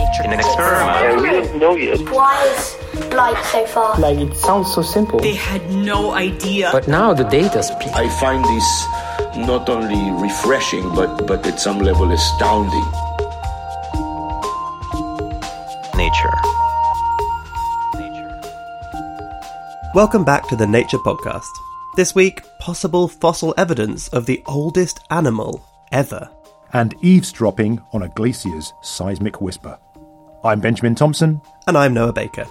In an experiment. Yeah, we don't know yet. Why is light so far? Like it sounds so simple. They had no idea. But now the data speaks. I find this not only refreshing, but, but at some level astounding. Nature. Welcome back to the Nature Podcast. This week, possible fossil evidence of the oldest animal ever. And eavesdropping on a glacier's seismic whisper. I'm Benjamin Thompson. And I'm Noah Baker.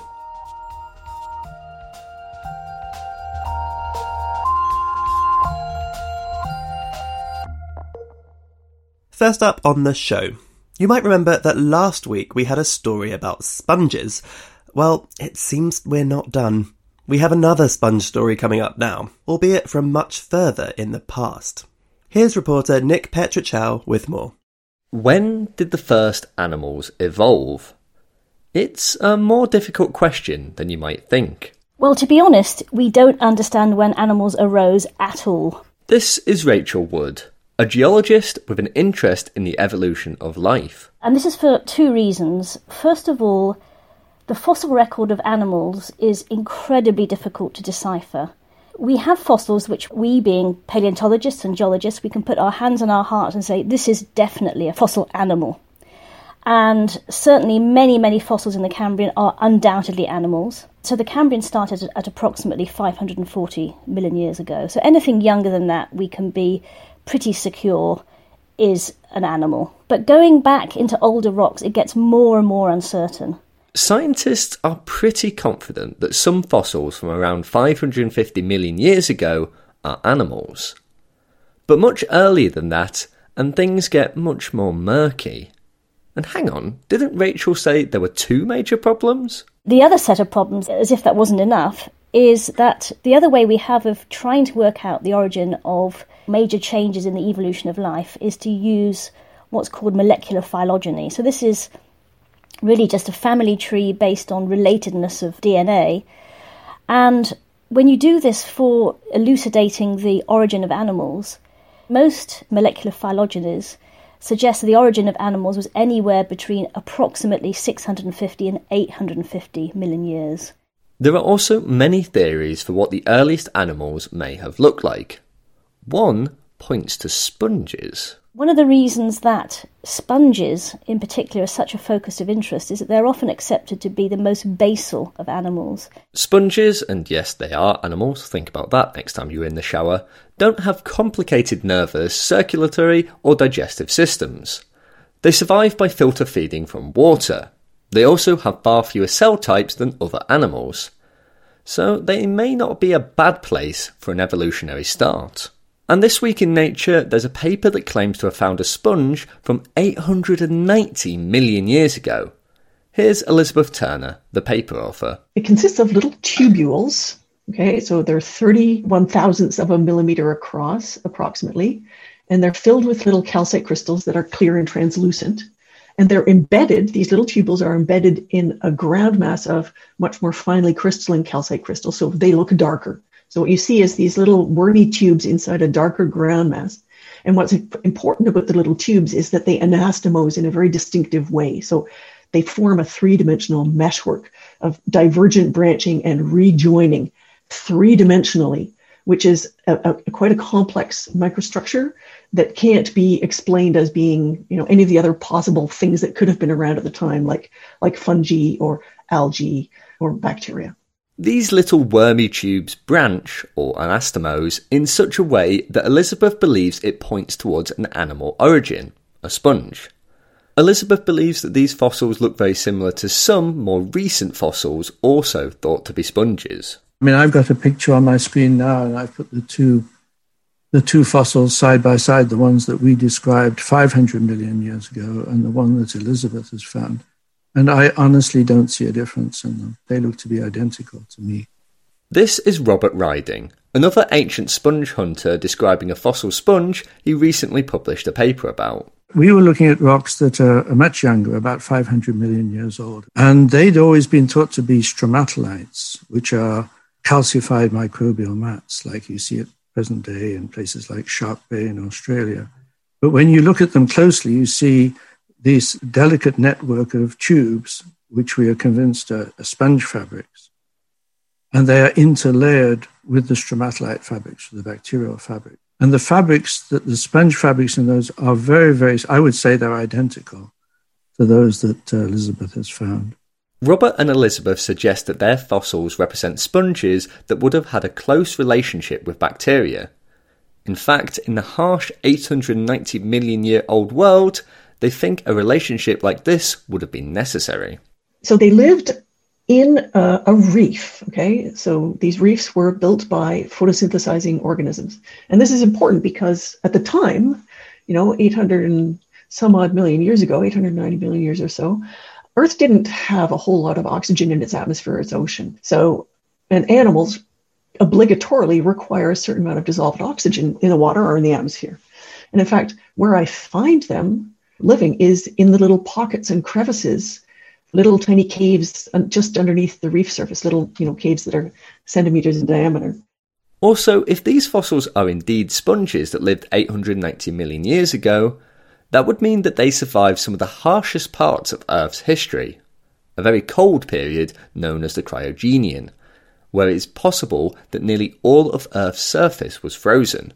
First up on the show. You might remember that last week we had a story about sponges. Well, it seems we're not done. We have another sponge story coming up now, albeit from much further in the past. Here's reporter Nick Petrić Howe with more. When did the first animals evolve? It's a more difficult question than you might think. Well, to be honest, we don't understand when animals arose at all. This is Rachel Wood, a geologist with an interest in the evolution of life. And this is for two reasons. First of all, the fossil record of animals is incredibly difficult to decipher. We have fossils which we, being paleontologists and geologists, we can put our hands on our hearts and say, this is definitely a fossil animal. And certainly, many, many fossils in the Cambrian are undoubtedly animals. So, the Cambrian started at approximately 540 million years ago. So, anything younger than that, we can be pretty secure is an animal. But going back into older rocks, it gets more and more uncertain. Scientists are pretty confident that some fossils from around 550 million years ago are animals. But much earlier than that, and things get much more murky. And hang on, didn't Rachel say there were two major problems? The other set of problems, as if that wasn't enough, is that the other way we have of trying to work out the origin of major changes in the evolution of life is to use what's called molecular phylogeny. So, this is really just a family tree based on relatedness of DNA. And when you do this for elucidating the origin of animals, most molecular phylogenies suggest that the origin of animals was anywhere between approximately 650 and 850 million years. There are also many theories for what the earliest animals may have looked like. One points to sponges. One of the reasons that sponges, in particular, are such a focus of interest is that they're often accepted to be the most basal of animals. Sponges, and yes, they are animals, think about that next time you're in the shower, don't have complicated nervous, circulatory, or digestive systems. They survive by filter feeding from water. They also have far fewer cell types than other animals. So they may not be a bad place for an evolutionary start. And this week in Nature, there's a paper that claims to have found a sponge from 890 million years ago. Here's Elizabeth Turner, the paper author. It consists of little tubules. Okay, so they're 31 thousandths of a millimeter across, approximately, and they're filled with little calcite crystals that are clear and translucent. And they're embedded, these little tubules are embedded in a ground mass of much more finely crystalline calcite crystals, so they look darker. So what you see is these little wormy tubes inside a darker ground mass. And what's important about the little tubes is that they anastomose in a very distinctive way. So they form a three dimensional meshwork of divergent branching and rejoining three dimensionally, which is a, a, quite a complex microstructure that can't be explained as being, you know, any of the other possible things that could have been around at the time, like like fungi or algae or bacteria. These little wormy tubes branch, or anastomose, in such a way that Elizabeth believes it points towards an animal origin, a sponge. Elizabeth believes that these fossils look very similar to some more recent fossils also thought to be sponges. I mean, I've got a picture on my screen now, and I've put the two, the two fossils side by side, the ones that we described 500 million years ago and the one that Elizabeth has found. And I honestly don't see a difference in them. They look to be identical to me. This is Robert Riding, another ancient sponge hunter describing a fossil sponge he recently published a paper about. We were looking at rocks that are much younger, about 500 million years old. And they'd always been thought to be stromatolites, which are calcified microbial mats, like you see at present day in places like Shark Bay in Australia. But when you look at them closely, you see this delicate network of tubes, which we are convinced are, are sponge fabrics. And they are interlayered with the stromatolite fabrics, the bacterial fabric. And the fabrics, that the sponge fabrics in those are very, very, I would say they're identical to those that uh, Elizabeth has found. Robert and Elizabeth suggest that their fossils represent sponges that would have had a close relationship with bacteria. In fact, in the harsh 890 million year old world, they think a relationship like this would have been necessary. So they lived in a, a, reef. Okay, so these reefs were built by photosynthesizing organisms, and this is important because at the time, you know, 800 and some odd million years ago, 890 million years or so, Earth didn't have a whole lot of oxygen in its atmosphere, its ocean. So, and animals obligatorily require a certain amount of dissolved oxygen in the water or in the atmosphere. And in fact, where I find them living is in the little pockets and crevices little tiny caves just underneath the reef surface, little you know caves that are centimeters in diameter. Also, if these fossils are indeed sponges that lived 890 million years ago, that would mean that they survived some of the harshest parts of Earth's history, a very cold period known as the Cryogenian, where it is possible that nearly all of Earth's surface was frozen,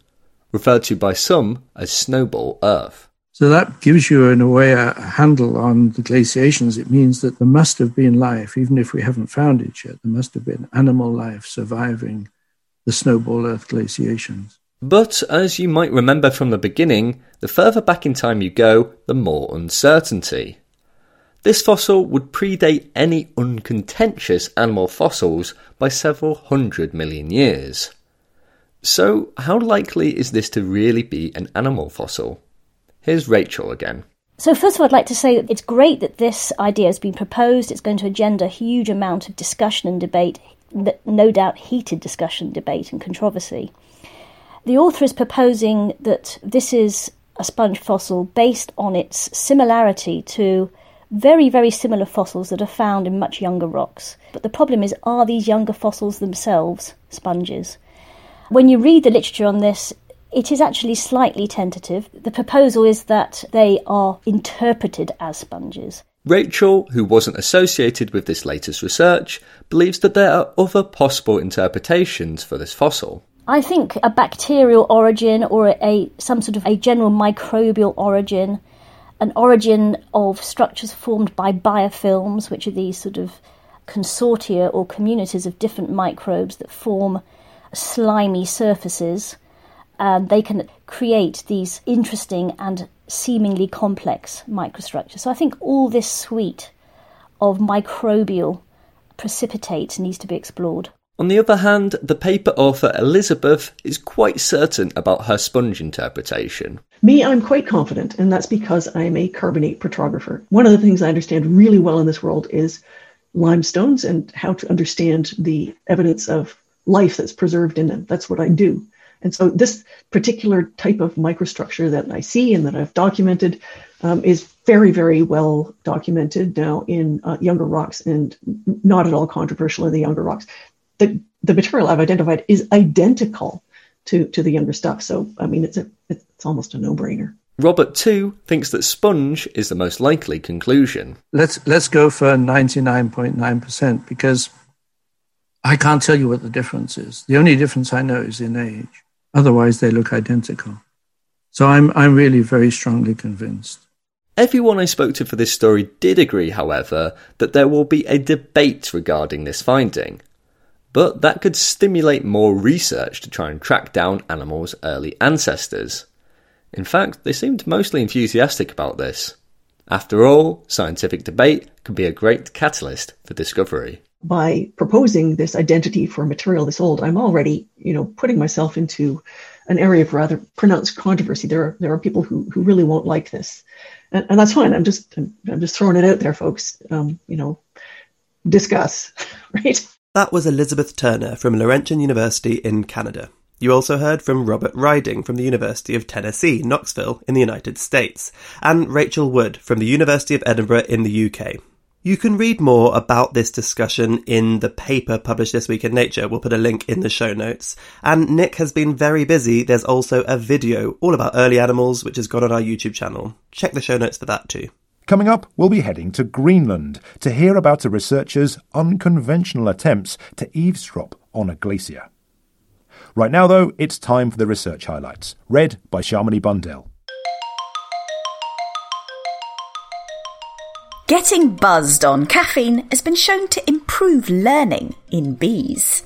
referred to by some as Snowball Earth. So that gives you, in a way, a handle on the glaciations. It means that there must have been life, even if we haven't found it yet. There must have been animal life surviving the snowball Earth glaciations. But as you might remember from the beginning, the further back in time you go, the more uncertainty. This fossil would predate any uncontentious animal fossils by several hundred million years. So, how likely is this to really be an animal fossil? Here's Rachel again. So, first of all, I'd like to say that it's great that this idea has been proposed. It's going to engender a huge amount of discussion and debate, no doubt heated discussion, debate, and controversy. The author is proposing that this is a sponge fossil based on its similarity to very, very similar fossils that are found in much younger rocks. But the problem is, are these younger fossils themselves sponges? When you read the literature on this, it is actually slightly tentative. The proposal is that they are interpreted as sponges. Rachel, who wasn't associated with this latest research, believes that there are other possible interpretations for this fossil. I think a bacterial origin or a some sort of a general microbial origin, an origin of structures formed by biofilms, which are these sort of consortia or communities of different microbes that form slimy surfaces um, they can create these interesting and seemingly complex microstructures. So I think all this suite of microbial precipitate needs to be explored. On the other hand, the paper author Elizabeth is quite certain about her sponge interpretation. Me, I'm quite confident, and that's because I'm a carbonate petrographer. One of the things I understand really well in this world is limestones and how to understand the evidence of life that's preserved in them. That's what I do. And so this particular type of microstructure that I see and that I've documented um, is very, very well documented now in uh, younger rocks and not at all controversial in the younger rocks. The, the material I've identified is identical to to the younger stuff. So I mean, it's a it's almost a no brainer. Robert too thinks that sponge is the most likely conclusion. Let's let's go for ninety nine point nine percent because I can't tell you what the difference is. The only difference I know is in age. Otherwise, they look identical. So I'm I'm really very strongly convinced. Everyone I spoke to for this story did agree, however, that there will be a debate regarding this finding. But that could stimulate more research to try and track down animals' early ancestors. In fact, they seemed mostly enthusiastic about this. After all, scientific debate can be a great catalyst for discovery. By proposing this identity for material this old, I'm already, you know, putting myself into an area of rather pronounced controversy. There are there are people who who really won't like this, and, and that's fine. I'm just I'm, I'm, just throwing it out there, folks. Um, you know, discuss, right? That was Elizabeth Turner from Laurentian University in Canada. You also heard from Robert Riding from the University of Tennessee, Knoxville, in the United States, and Rachel Wood from the University of Edinburgh in the UK. You can read more about this discussion in the paper published this week in Nature. We'll put a link in the show notes. And Nick has been very busy. There's also a video all about early animals, which has gone on our YouTube channel. Check the show notes for that too. Coming up, we'll be heading to Greenland to hear about a researcher's unconventional attempts to eavesdrop on a glacier. Right now, though, it's time for the research highlights, read by Shamini Bundell. Getting buzzed on caffeine has been shown to improve learning in bees.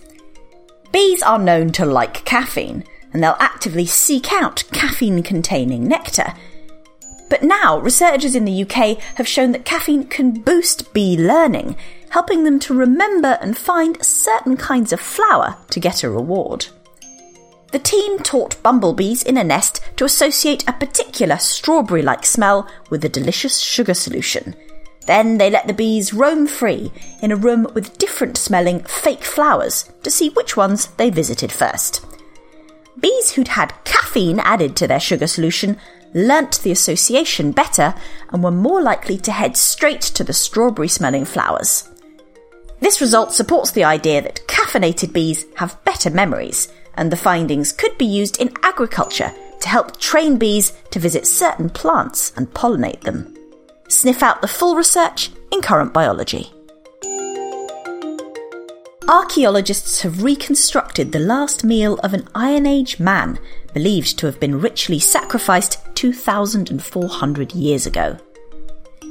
Bees are known to like caffeine, and they'll actively seek out caffeine containing nectar. But now, researchers in the UK have shown that caffeine can boost bee learning, helping them to remember and find certain kinds of flower to get a reward. The team taught bumblebees in a nest to associate a particular strawberry like smell with a delicious sugar solution. Then they let the bees roam free in a room with different smelling fake flowers to see which ones they visited first. Bees who'd had caffeine added to their sugar solution learnt the association better and were more likely to head straight to the strawberry smelling flowers. This result supports the idea that caffeinated bees have better memories and the findings could be used in agriculture to help train bees to visit certain plants and pollinate them. Sniff out the full research in current biology. Archaeologists have reconstructed the last meal of an Iron Age man believed to have been ritually sacrificed 2,400 years ago.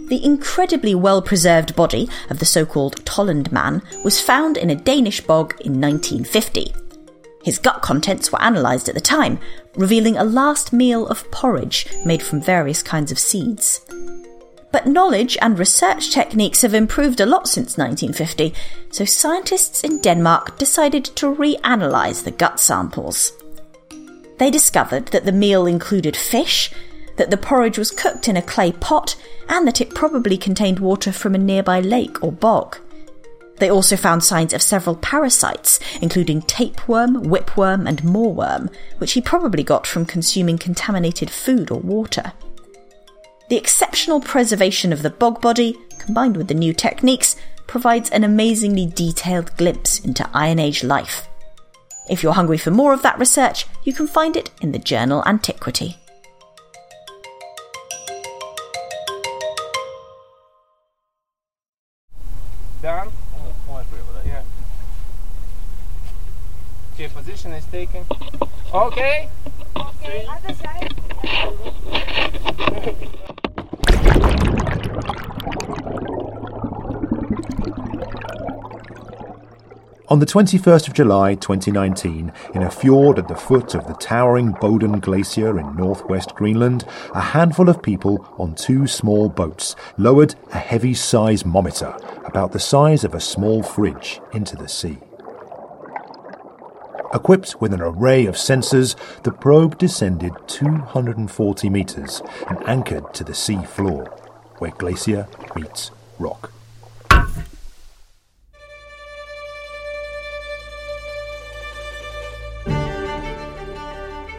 The incredibly well preserved body of the so called Tollund man was found in a Danish bog in 1950 his gut contents were analysed at the time, revealing a last meal of porridge made from various kinds of seeds. But knowledge and research techniques have improved a lot since 1950, so scientists in Denmark decided to reanalyze the gut samples. They discovered that the meal included fish, that the porridge was cooked in a clay pot, and that it probably contained water from a nearby lake or bog. They also found signs of several parasites, including tapeworm, whipworm, and moorworm, which he probably got from consuming contaminated food or water. The exceptional preservation of the bog body, combined with the new techniques, provides an amazingly detailed glimpse into Iron Age life. If you're hungry for more of that research, you can find it in the journal Antiquity. Done? Okay, position is taken. Okay. Okay. Other side. On the 21st of July 2019, in a fjord at the foot of the towering Bowdoin Glacier in northwest Greenland, a handful of people on two small boats lowered a heavy seismometer, about the size of a small fridge, into the sea. Equipped with an array of sensors, the probe descended 240 metres and anchored to the sea floor, where glacier meets rock.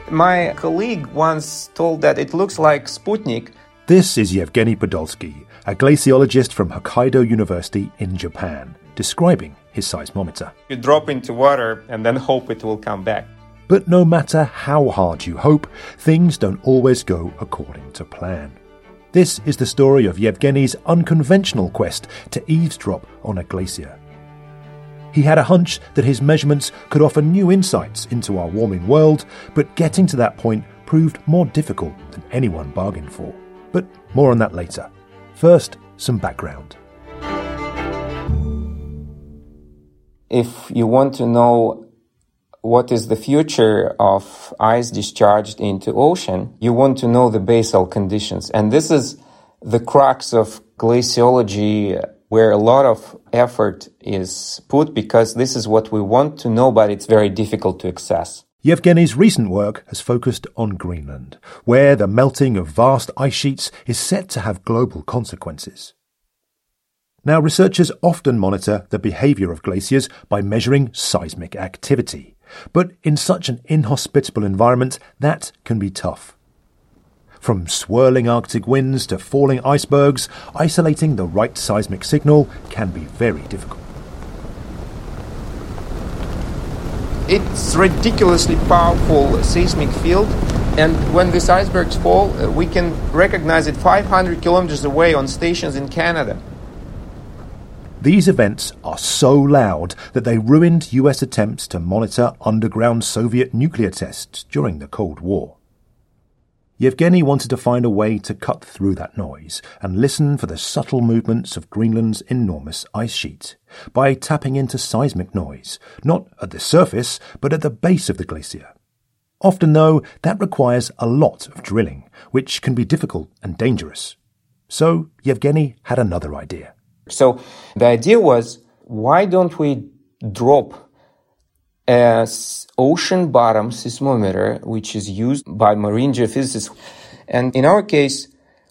My colleague once told that it looks like Sputnik. This is Yevgeny Podolsky, a glaciologist from Hokkaido University in Japan, describing his seismometer. You drop into water and then hope it will come back. But no matter how hard you hope, things don't always go according to plan. This is the story of Yevgeny's unconventional quest to eavesdrop on a glacier. He had a hunch that his measurements could offer new insights into our warming world, but getting to that point proved more difficult than anyone bargained for. But more on that later. First, some background. If you want to know what is the future of ice discharged into ocean, you want to know the basal conditions. And this is the crux of glaciology where a lot of effort is put because this is what we want to know, but it's very difficult to access. Yevgeny's recent work has focused on Greenland, where the melting of vast ice sheets is set to have global consequences. Now, researchers often monitor the behaviour of glaciers by measuring seismic activity. But in such an inhospitable environment, that can be tough. From swirling Arctic winds to falling icebergs, isolating the right seismic signal can be very difficult. It's ridiculously powerful seismic field, and when these icebergs fall, uh, we can recognize it 500 kilometers away on stations in Canada. These events are so loud that they ruined US attempts to monitor underground Soviet nuclear tests during the Cold War. Yevgeny wanted to find a way to cut through that noise and listen for the subtle movements of Greenland's enormous ice sheet by tapping into seismic noise, not at the surface, but at the base of the glacier. Often, though, that requires a lot of drilling, which can be difficult and dangerous. So Yevgeny had another idea. So the idea was, why don't we drop a ocean bottom seismometer, which is used by marine geophysicists. And in our case,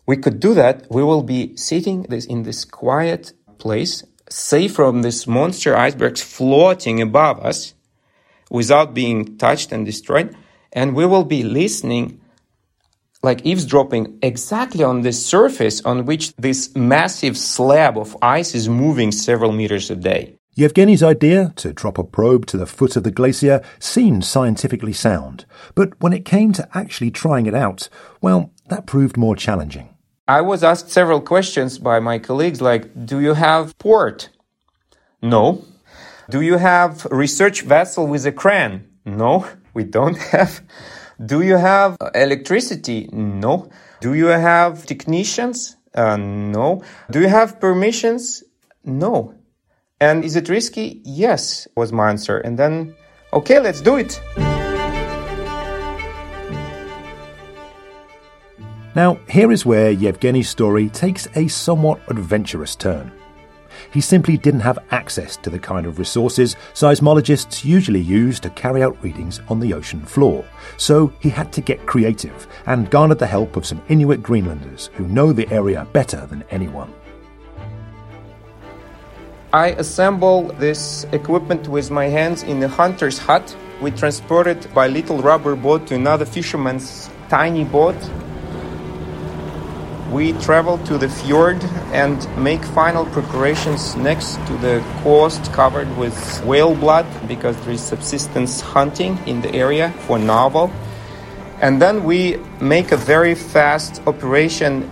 we could do that. We will be sitting this, in this quiet place, safe from these monster icebergs floating above us without being touched and destroyed. And we will be listening like eavesdropping exactly on the surface on which this massive slab of ice is moving several meters a day. Yevgeny's idea to drop a probe to the foot of the glacier seemed scientifically sound, but when it came to actually trying it out, well, that proved more challenging. I was asked several questions by my colleagues like, do you have port? No. Do you have research vessel with a crane? No, we don't have. Do you have electricity? No. Do you have technicians? Uh, no. Do you have permissions? No. And is it risky? Yes, was my answer. And then, okay, let's do it. Now, here is where Yevgeny's story takes a somewhat adventurous turn. He simply didn't have access to the kind of resources seismologists usually use to carry out readings on the ocean floor, so he had to get creative and garnered the help of some Inuit Greenlanders who know the area better than anyone. I assemble this equipment with my hands in a hunter's hut. We transport it by little rubber boat to another fisherman's tiny boat we travel to the fjord and make final preparations next to the coast covered with whale blood because there is subsistence hunting in the area for narwhal. And then we make a very fast operation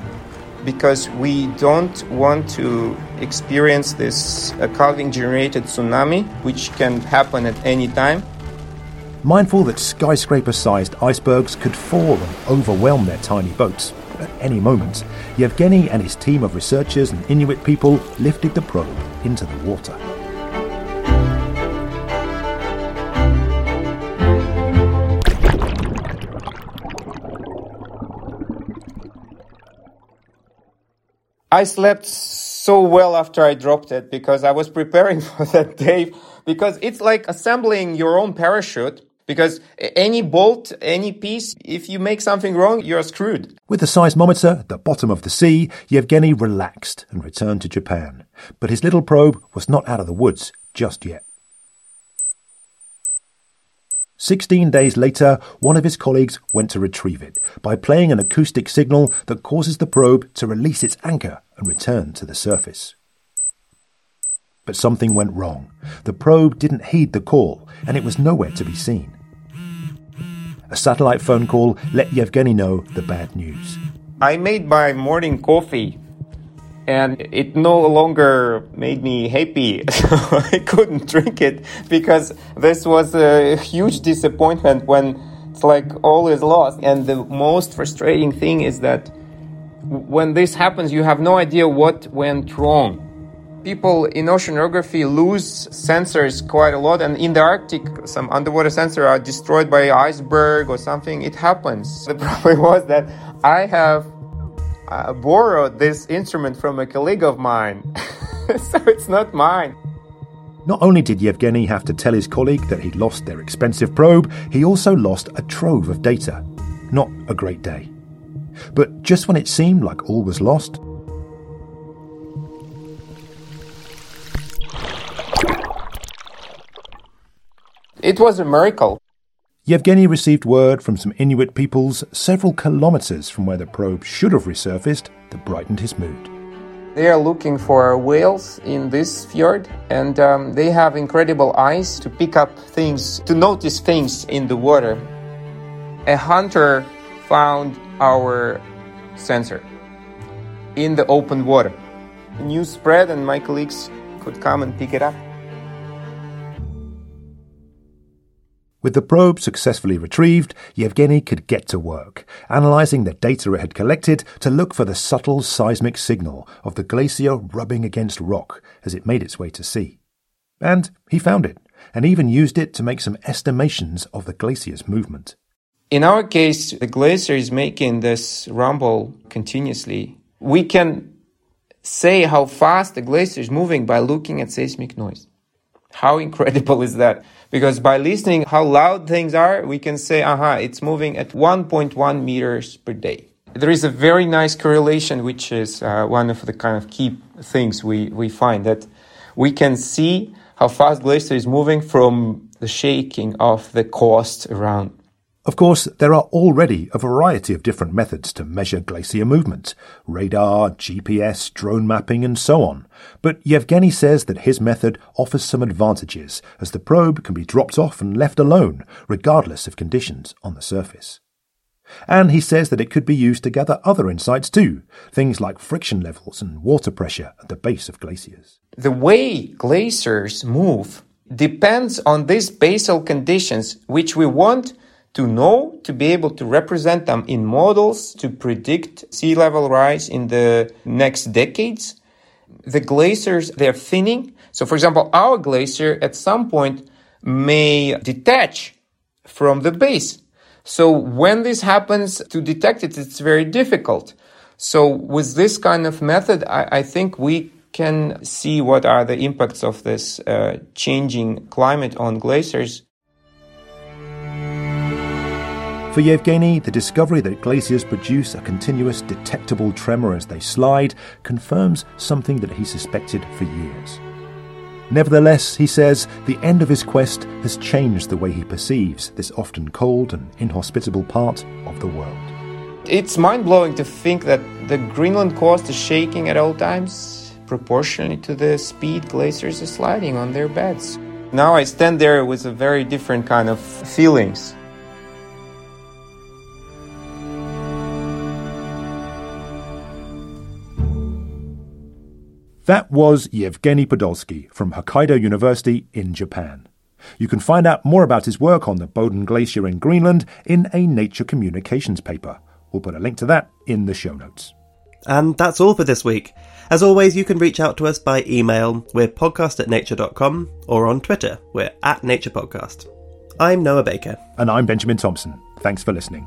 because we don't want to experience this uh, calving generated tsunami, which can happen at any time. Mindful that skyscraper sized icebergs could fall and overwhelm their tiny boats, at any moment, Yevgeny and his team of researchers and Inuit people lifted the probe into the water. I slept so well after I dropped it because I was preparing for that day because it's like assembling your own parachute because any bolt, any piece, if you make something wrong, you're screwed. With the seismometer at the bottom of the sea, Yevgeny relaxed and returned to Japan. But his little probe was not out of the woods just yet. Sixteen days later, one of his colleagues went to retrieve it by playing an acoustic signal that causes the probe to release its anchor and return to the surface. But something went wrong. The probe didn't heed the call, and it was nowhere to be seen. A satellite phone call let Yevgeny know the bad news. I made my morning coffee and it no longer made me happy. I couldn't drink it because this was a huge disappointment when it's like all is lost. And the most frustrating thing is that when this happens, you have no idea what went wrong. People in oceanography lose sensors quite a lot, and in the Arctic, some underwater sensors are destroyed by iceberg or something. It happens. The problem was that I have uh, borrowed this instrument from a colleague of mine, so it's not mine. Not only did Yevgeny have to tell his colleague that he'd lost their expensive probe, he also lost a trove of data. Not a great day. But just when it seemed like all was lost, It was a miracle. Yevgeny received word from some Inuit peoples several kilometers from where the probe should have resurfaced that brightened his mood. They are looking for whales in this fjord, and um, they have incredible eyes to pick up things, to notice things in the water. A hunter found our sensor in the open water. News spread, and my colleagues could come and pick it up. With the probe successfully retrieved, Yevgeny could get to work, analysing the data it had collected to look for the subtle seismic signal of the glacier rubbing against rock as it made its way to sea. And he found it, and even used it to make some estimations of the glacier's movement. In our case, the glacier is making this rumble continuously. We can say how fast the glacier is moving by looking at seismic noise. How incredible is that? Because by listening how loud things are, we can say, aha, it's moving at 1.1 meters per day. There is a very nice correlation, which is uh, one of the kind of key things we, we find that we can see how fast glacier is moving from the shaking of the coast around. Of course, there are already a variety of different methods to measure glacier movement radar, GPS, drone mapping, and so on. But Yevgeny says that his method offers some advantages, as the probe can be dropped off and left alone, regardless of conditions on the surface. And he says that it could be used to gather other insights too, things like friction levels and water pressure at the base of glaciers. The way glaciers move depends on these basal conditions, which we want to know, to be able to represent them in models, to predict sea level rise in the next decades. The glaciers, they're thinning. So, for example, our glacier at some point may detach from the base. So when this happens to detect it, it's very difficult. So with this kind of method, I, I think we can see what are the impacts of this uh, changing climate on glaciers. For Yevgeny, the discovery that glaciers produce a continuous detectable tremor as they slide confirms something that he suspected for years. Nevertheless, he says, the end of his quest has changed the way he perceives this often cold and inhospitable part of the world. It's mind blowing to think that the Greenland coast is shaking at all times, proportionally to the speed glaciers are sliding on their beds. Now I stand there with a very different kind of feelings. That was Yevgeny Podolsky from Hokkaido University in Japan. You can find out more about his work on the Bowdoin Glacier in Greenland in a Nature Communications paper. We'll put a link to that in the show notes. And that's all for this week. As always, you can reach out to us by email. We're podcast at nature.com or on Twitter. We're at Nature Podcast. I'm Noah Baker. And I'm Benjamin Thompson. Thanks for listening.